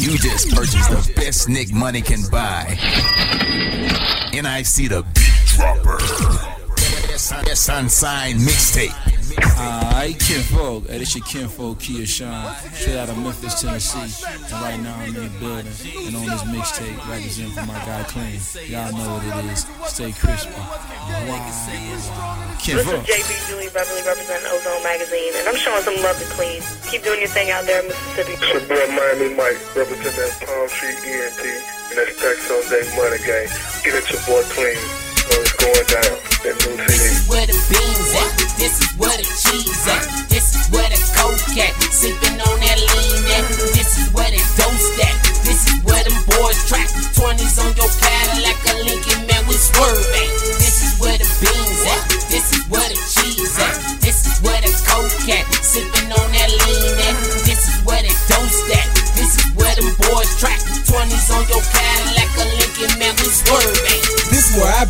You just purchased the best Nick money can buy. NIC the beat dropper. Yes, unsigned mixtape. Uh, Alright, Kinfolk. Hey, this your Kinfolk Kia Shine. Straight out of Memphis, Tennessee. And right now I'm in the building. And on this mixtape, representing for my guy Clean. Y'all know what it is. Stay crispy. Wow. Kinfolk. This is JB Julia Beverly representing Ozone Magazine, and I'm showing some love to Clean. Keep doing your thing out there in Mississippi. It's your boy Miami Mike representing that Palm Tree ENT and that's Stacks On Deck Money Gang. Get it your boy Clean. So it's going down. That new This CD. where the beans at.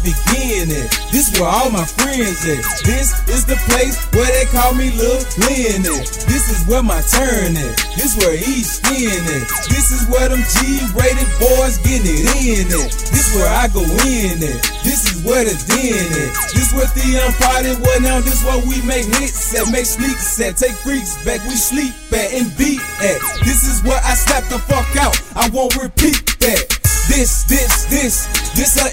Begin at. This where all my friends at. This is the place where they call me Lil Lynn at. This is where my turn at. This where East End at. This is where them G-rated boys getting it in at. This is where I go in at. This is where the den at. This where the party what now. This where we make hits at. Make sneaks at. Take freaks back. We sleep at and beat at. This is where I slap the fuck out. I won't repeat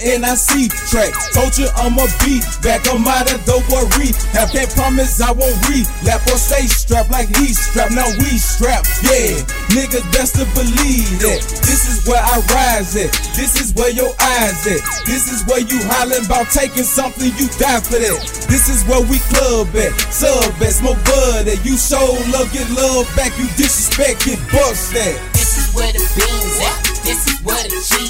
NIC track. Told you I'm a beat back. Out of the worry. Have can't promise I won't relap or stay strapped like he strapped. Now we strap, yeah. Nigga, best to believe that. This is where I rise at. This is where your eyes at. This is where you hollering about taking something. You die for that. This is where we club at, sub at, smoke bud at. You show love, get love back. You disrespect, get bust at. This is where the beans at. This is where the cheese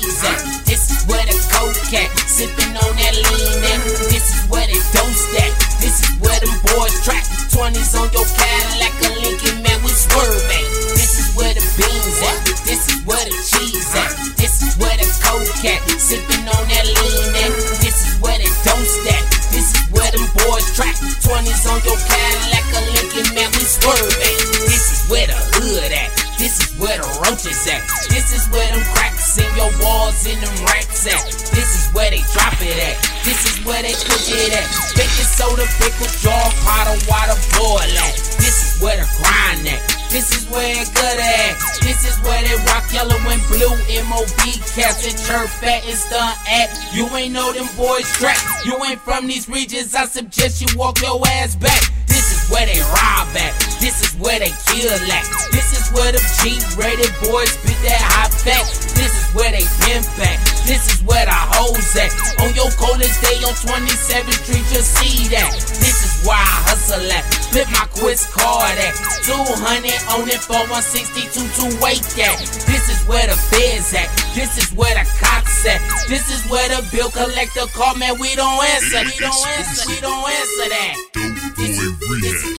they cook it at. Baking soda, pickle jar, pot of water, boil at. This is where the grind at. This is where it good at. This is where they rock yellow and blue MOB cats and chirp at and stunt at. You ain't know them boys track. You ain't from these regions. I suggest you walk your ass back. This is where they rob at. This is where they kill at. This is where them G-rated boys spit that hot fat. This is where they pimp at. This is where the On your coldest day on 27th Street, you'll see that. This is where I hustle at. Flip my quiz card at. 200 on it for 162 to wait at. This is where the feds at. This is where the cops at. This is where the bill collector call, man. We don't answer. We don't answer. We don't answer that. This is, this is